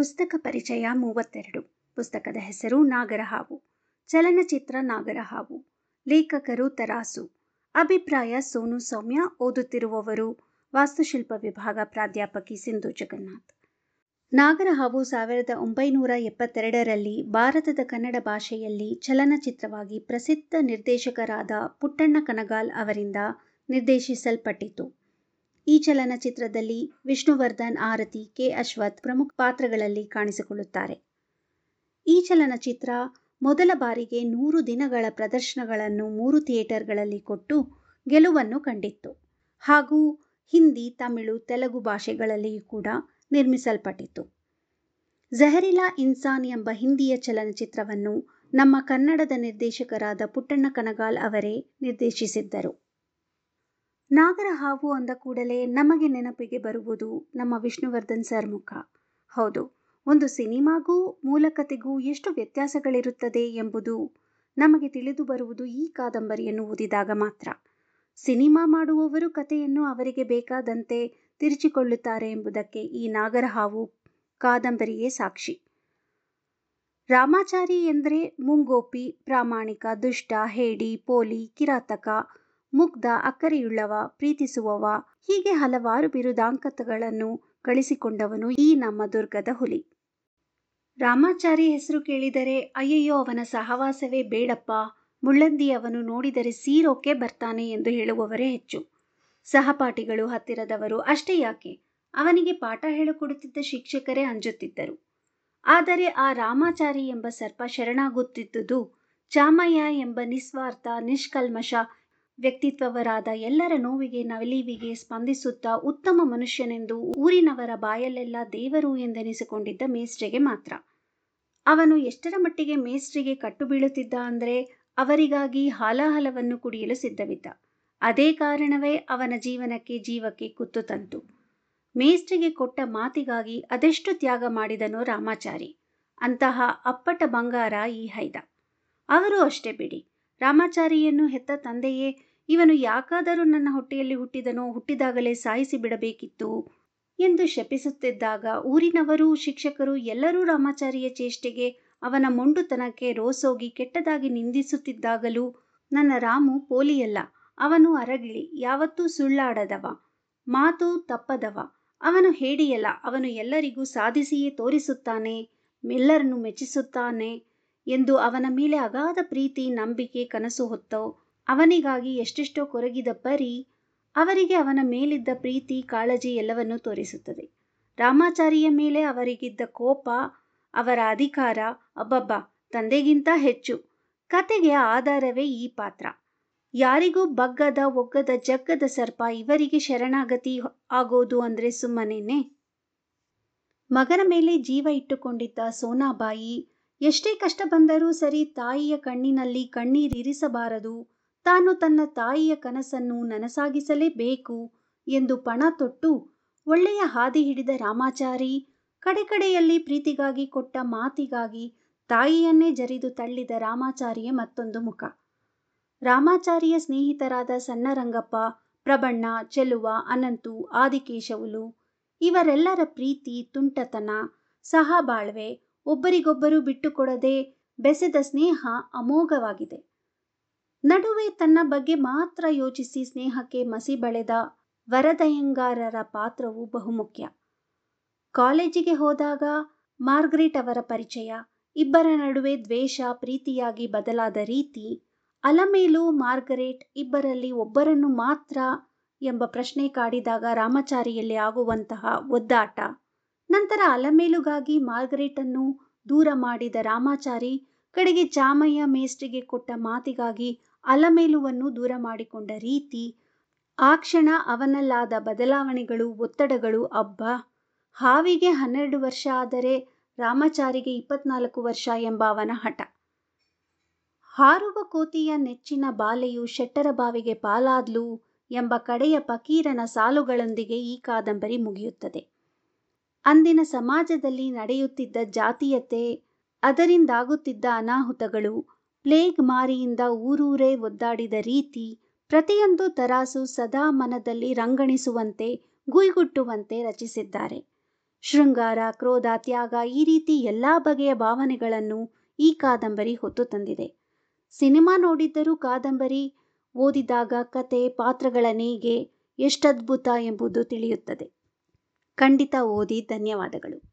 ಪುಸ್ತಕ ಪರಿಚಯ ಮೂವತ್ತೆರಡು. ಪುಸ್ತಕದ ಹೆಸರು ನಾಗರಹಾವು. ಚಲನಚಿತ್ರ ನಾಗರಹಾವು. ಲೇಖಕರು ತರಾಸು. ಅಭಿಪ್ರಾಯ ಸೋನು ಸೌಮ್ಯ, ಓದುತ್ತಿರುವವರು ವಾಸ್ತುಶಿಲ್ಪ ವಿಭಾಗ ಪ್ರಾಧ್ಯಾಪಕಿ ಸಿಂಧು ಜಗನ್ನಾಥ್. ನಾಗರಹಾವು ಸಾವಿರದ ಒಂಬೈನೂರ ಎಪ್ಪತ್ತೆರಡರಲ್ಲಿ ಭಾರತದ ಕನ್ನಡ ಭಾಷೆಯಲ್ಲಿ ಚಲನಚಿತ್ರವಾಗಿ ಪ್ರಸಿದ್ಧ ನಿರ್ದೇಶಕರಾದ ಪುಟ್ಟಣ್ಣ ಕನಗಾಲ್ ಅವರಿಂದ ನಿರ್ದೇಶಿಸಲ್ಪಟ್ಟಿತು. ಈ ಚಲನಚಿತ್ರದಲ್ಲಿ ವಿಷ್ಣುವರ್ಧನ್, ಆರತಿ, ಕೆ. ಅಶ್ವಥ್ ಪ್ರಮುಖ ಪಾತ್ರಗಳಲ್ಲಿ ಕಾಣಿಸಿಕೊಳ್ಳುತ್ತಾರೆ. ಈ ಚಲನಚಿತ್ರ ಮೊದಲ ಬಾರಿಗೆ ನೂರು ದಿನಗಳ ಪ್ರದರ್ಶನಗಳನ್ನು ಮೂರು ಥಿಯೇಟರ್ಗಳಲ್ಲಿ ಕೊಟ್ಟು ಗೆಲುವನ್ನು ಕಂಡಿತ್ತು. ಹಾಗೂ ಹಿಂದಿ, ತಮಿಳು, ತೆಲುಗು ಭಾಷೆಗಳಲ್ಲಿಯೂ ಕೂಡ ನಿರ್ಮಿಸಲ್ಪಟ್ಟಿತು ಜಹರಿಲಾ ಇನ್ಸಾನ್ ಎಂಬ ಹಿಂದಿಯ ಚಲನಚಿತ್ರವನ್ನು ನಮ್ಮ ಕನ್ನಡದ ನಿರ್ದೇಶಕರಾದ ಪುಟ್ಟಣ್ಣ ಕನಗಾಲ್ ಅವರೇ ನಿರ್ದೇಶಿಸಿದ್ದರು. ನಾಗರಹಾವು ಅಂದ ಕೂಡಲೇ ನಮಗೆ ನೆನಪಿಗೆ ಬರುವುದು ನಮ್ಮ ವಿಷ್ಣುವರ್ಧನ್ ಸರ್ ಮುಖ. ಹೌದು, ಒಂದು ಸಿನಿಮಾಗೂ ಮೂಲಕತೆಗೂ ಎಷ್ಟು ವ್ಯತ್ಯಾಸಗಳಿರುತ್ತದೆ ಎಂಬುದು ನಮಗೆ ತಿಳಿದು ಬರುವುದು ಈ ಕಾದಂಬರಿಯನ್ನು ಓದಿದಾಗ ಮಾತ್ರ. ಸಿನಿಮಾ ಮಾಡುವವರು ಕಥೆಯನ್ನು ಅವರಿಗೆ ಬೇಕಾದಂತೆ ತಿರುಚಿಕೊಳ್ಳುತ್ತಾರೆ ಎಂಬುದಕ್ಕೆ ಈ ನಾಗರಹಾವು ಕಾದಂಬರಿಯೇ ಸಾಕ್ಷಿ. ರಾಮಾಚಾರಿ ಎಂದರೆ ಮುಂಗೋಪಿ, ಪ್ರಾಮಾಣಿಕ, ದುಷ್ಟ, ಹೇಡಿ, ಪೋಲಿ, ಕಿರಾತಕ ಮುಗ್ಧ, ಅಕ್ಕರೆಯುಳ್ಳವ, ಪ್ರೀತಿಸುವವ, ಹೀಗೆ ಹಲವಾರು ಬಿರುದಾಂಕತಗಳನ್ನು ಗಳಿಸಿಕೊಂಡವನು ಈ ನಮ್ಮ ದುರ್ಗದ ಹುಲಿ. ರಾಮಾಚಾರಿ ಹೆಸರು ಕೇಳಿದರೆ, ಅಯ್ಯಯ್ಯೋ, ಅವನ ಸಹವಾಸವೇ ಬೇಡಪ್ಪ ಮುಳ್ಳಂದಿ ಅವನು ನೋಡಿದರೆ ಸೀರೋಕೆ ಬರ್ತಾನೆ ಎಂದು ಹೇಳುವವರೇ ಹೆಚ್ಚು. ಸಹಪಾಠಿಗಳು ಹತ್ತಿರದವರು ಅಷ್ಟೇ ಯಾಕೆ? ಅವನಿಗೆ ಪಾಠ ಹೇಳಿಕೊಡುತ್ತಿದ್ದ ಶಿಕ್ಷಕರೇ ಅಂಜುತ್ತಿದ್ದರು. ಆದರೆ ಆ ರಾಮಾಚಾರಿ ಎಂಬ ಸರ್ಪ ಶರಣಾಗುತ್ತಿದ್ದುದು ಚಾಮಯ್ಯ ಎಂಬ ನಿಸ್ವಾರ್ಥ, ನಿಷ್ಕಲ್ಮಶ ವ್ಯಕ್ತಿತ್ವವರಾದ ಎಲ್ಲರ ನೋವಿಗೆ, ನಲಿವಿಗೆ ಸ್ಪಂದಿಸುತ್ತಾ ಉತ್ತಮ ಮನುಷ್ಯನೆಂದು ಊರಿನವರ ಬಾಯಲ್ಲೆಲ್ಲ ದೇವರು ಎಂದೆನಿಸಿಕೊಂಡಿದ್ದ ಮೇಸ್ಟ್ರಿಗೆ ಮಾತ್ರ. ಅವನು ಎಷ್ಟರ ಮಟ್ಟಿಗೆ ಮೇಸ್ಟ್ರಿಗೆ ಕಟ್ಟು ಬೀಳುತ್ತಿದ್ದ ಅಂದರೆ ಅವರಿಗಾಗಿ ಹಾಲಾಹಲವನ್ನು ಕುಡಿಯಲು ಸಿದ್ಧವಿದ್ದ. ಅದೇ ಕಾರಣವೇ ಅವನ ಜೀವನಕ್ಕೆ ಜೀವಕ್ಕೆ ಕುತ್ತು ತಂತು. ಮೇಸ್ಟ್ರಿಗೆ ಕೊಟ್ಟ ಮಾತಿಗಾಗಿ ಅದೆಷ್ಟು ತ್ಯಾಗ ಮಾಡಿದನೋ ರಾಮಾಚಾರಿ. ಅಂತಹ ಅಪ್ಪಟ ಬಂಗಾರ ಈ ಹೈದ. ಅವರು ಅಷ್ಟೇ ಬಿಡಿ. ರಾಮಾಚಾರಿಯನ್ನು ಹೆತ್ತ ತಂದೆಯೇ ಇವನು ಯಾಕಾದರೂ ನನ್ನ ಹೊಟ್ಟೆಯಲ್ಲಿ ಹುಟ್ಟಿದನೋ ಹುಟ್ಟಿದಾಗಲೇ ಸಾಯಿಸಿ ಬಿಡಬೇಕಿತ್ತು ಎಂದು ಶಪಿಸುತ್ತಿದ್ದಾಗ ಊರಿನವರು, ಶಿಕ್ಷಕರು ಎಲ್ಲರೂ ರಾಮಾಚಾರಿಯ ಚೇಷ್ಟೆಗೆ ಅವನ ಮೊಂಡುತನಕ್ಕೆ ರೋಸೋಗಿ ಕೆಟ್ಟದಾಗಿ ನಿಂದಿಸುತ್ತಿದ್ದಾಗಲೂ ನನ್ನ ರಾಮು ಪೋಲಿಯಲ್ಲ. ಅವನು ಅರಗಿಳಿ ಯಾವತ್ತೂ ಸುಳ್ಳಾಡದವ, ಮಾತು ತಪ್ಪದವ. ಅವನು ಹೇಡಿಯಲ್ಲ, ಅವನು ಎಲ್ಲರಿಗೂ ಸಾಧಿಸಿಯೇ ತೋರಿಸುತ್ತಾನೆ, ಎಲ್ಲರನ್ನು ಮೆಚ್ಚಿಸುತ್ತಾನೆ ಎಂದು ಅವನ ಮೇಲೆ ಅಗಾಧ ಪ್ರೀತಿ, ನಂಬಿಕೆ, ಕನಸು ಹೊತ್ತೋ ಅವನಿಗಾಗಿ ಎಷ್ಟೆಷ್ಟೋ ಕೊರಗಿದ ಪರಿ ಅವರಿಗೆ ಅವನ ಮೇಲಿದ್ದ ಪ್ರೀತಿ, ಕಾಳಜಿ ಎಲ್ಲವನ್ನೂ ತೋರಿಸುತ್ತದೆ. ರಾಮಾಚಾರಿಯ ಮೇಲೆ ಅವರಿಗಿದ್ದ ಕೋಪ, ಅವರ ಅಧಿಕಾರ, ಅಬ್ಬಬ್ಬ, ತಂದೆಗಿಂತ ಹೆಚ್ಚು. ಕತೆಗೆ ಆಧಾರವೇ ಈ ಪಾತ್ರ. ಯಾರಿಗೂ ಬಗ್ಗದ, ಒಗ್ಗದ, ಜಗ್ಗದ ಸರ್ಪ ಇವರಿಗೆ ಶರಣಾಗತಿ ಆಗೋದು ಅಂದ್ರೆ ಸುಮ್ಮನೇನೆ? ಮಗನ ಮೇಲೆ ಜೀವ ಇಟ್ಟುಕೊಂಡಿದ್ದ ಸೋನಾಬಾಯಿ ಎಷ್ಟೇ ಕಷ್ಟ ಬಂದರೂ ಸರಿ ತಾಯಿಯ ಕಣ್ಣಿನಲ್ಲಿ ಕಣ್ಣೀರಿರಿಸಬಾರದು ತಾನು ತನ್ನ ತಾಯಿಯ ಕನಸನ್ನು ನನಸಾಗಿಸಲೇಬೇಕು ಎಂದು ಪಣ ತೊಟ್ಟು ಒಳ್ಳೆಯ ಹಾದಿ ಹಿಡಿದ ರಾಮಾಚಾರಿ ಕಡೆಕಡೆಯಲ್ಲಿ ಪ್ರೀತಿಗಾಗಿ ಕೊಟ್ಟ ಮಾತಿಗಾಗಿ ತಾಯಿಯನ್ನೇ ಜರಿದು ತಳ್ಳಿದ ರಾಮಾಚಾರಿಯ ಮತ್ತೊಂದು ಮುಖ. ರಾಮಾಚಾರಿಯ ಸ್ನೇಹಿತರಾದ ಸಣ್ಣರಂಗಪ್ಪ, ಪ್ರಬಣ್ಣ, ಚೆಲುವ, ಅನಂತು, ಆದಿಕೇಶವುಲು ಇವರೆಲ್ಲರ ಪ್ರೀತಿ, ತುಂಟತನ, ಸಹಬಾಳ್ವೆ ಒಬ್ಬರಿಗೊಬ್ಬರು ಬಿಟ್ಟುಕೊಡದೆ ಬೆಸೆದ ಸ್ನೇಹ ಅಮೋಘವಾಗಿದೆ. ನಡುವೆ ತನ್ನ ಬಗ್ಗೆ ಮಾತ್ರ ಯೋಚಿಸಿ ಸ್ನೇಹಕ್ಕೆ ಮಸಿ ಬಳೆದ ವರದಯ್ಯಂಗಾರರ ಪಾತ್ರವು ಬಹುಮುಖ್ಯ. ಕಾಲೇಜಿಗೆ ಹೋದಾಗ ಮಾರ್ಗರೇಟ್ ಅವರ ಪರಿಚಯ, ಇಬ್ಬರ ನಡುವೆ ದ್ವೇಷ, ಪ್ರೀತಿಯಾಗಿ ಬದಲಾದ ರೀತಿ ಅಲಮೇಲು ಮಾರ್ಗರೇಟ್ ಇಬ್ಬರಲ್ಲಿ ಒಬ್ಬರನ್ನು ಮಾತ್ರ ಎಂಬ ಪ್ರಶ್ನೆ ಕಾಡಿದಾಗ ರಾಮಚಾರಿಯಲ್ಲಿ ಆಗುವಂತಹ ಒದ್ದಾಟ. ನಂತರ ಅಲಮೇಲುಗಾಗಿ ಮಾರ್ಗರೇಟನ್ನು ದೂರ ಮಾಡಿದ ರಾಮಾಚಾರಿ ಕಡೆಗೆ ಚಾಮಯ್ಯ ಮೇಸ್ಟ್ರಿಗೆ ಕೊಟ್ಟ ಮಾತಿಗಾಗಿ ಅಲಮೇಲುವನ್ನು ದೂರ ಮಾಡಿಕೊಂಡ ರೀತಿ, ಆ ಕ್ಷಣ ಅವನಲ್ಲಾದ ಬದಲಾವಣೆಗಳು, ಒತ್ತಡಗಳು, ಅಬ್ಬ! ಹಾವಿಗೆ ಹನ್ನೆರಡು ವರ್ಷ ಆದರೆ ರಾಮಾಚಾರಿಗೆ ಇಪ್ಪತ್ನಾಲ್ಕು ವರ್ಷ ಎಂಬ ಅವನ ಹಠ. ಹಾರುವ ಕೋತಿಯ ನೆಚ್ಚಿನ ಬಾಲೆಯು ಶೆಟ್ಟರ ಬಾವಿಗೆ ಪಾಲಾದ್ಲು ಎಂಬ ಕಡೆಯ ಪಕೀರನ ಸಾಲುಗಳೊಂದಿಗೆ ಈ ಕಾದಂಬರಿ ಮುಗಿಯುತ್ತದೆ. ಅಂದಿನ ಸಮಾಜದಲ್ಲಿ ನಡೆಯುತ್ತಿದ್ದ ಜಾತೀಯತೆ, ಅದರಿಂದಾಗುತ್ತಿದ್ದ ಅನಾಹುತಗಳು ಪ್ಲೇಗ್ ಮಾರಿಯಿಂದ ಊರೂರೇ ಒದ್ದಾಡಿದ ರೀತಿ ಪ್ರತಿಯೊಂದು ತರಾಸು ಸದಾ ಮನದಲ್ಲಿ ರಂಗಣಿಸುವಂತೆ, ಗುಯ್ಗುಟ್ಟುವಂತೆ ರಚಿಸಿದ್ದಾರೆ. ಶೃಂಗಾರ, ಕ್ರೋಧ, ತ್ಯಾಗ ಈ ರೀತಿ ಎಲ್ಲ ಬಗೆಯ ಭಾವನೆಗಳನ್ನು ಈ ಕಾದಂಬರಿ ಹೊತ್ತು ತಂದಿದೆ. ಸಿನಿಮಾ ನೋಡಿದ್ದರೂ ಕಾದಂಬರಿ ಓದಿದಾಗ ಕತೆ, ಪಾತ್ರಗಳ ನೇಯ್ಗೆ ಎಷ್ಟದ್ಭುತ ಎಂಬುದು ತಿಳಿಯುತ್ತದೆ. ಖಂಡಿತ ಓದಿ, ಧನ್ಯವಾದಗಳು.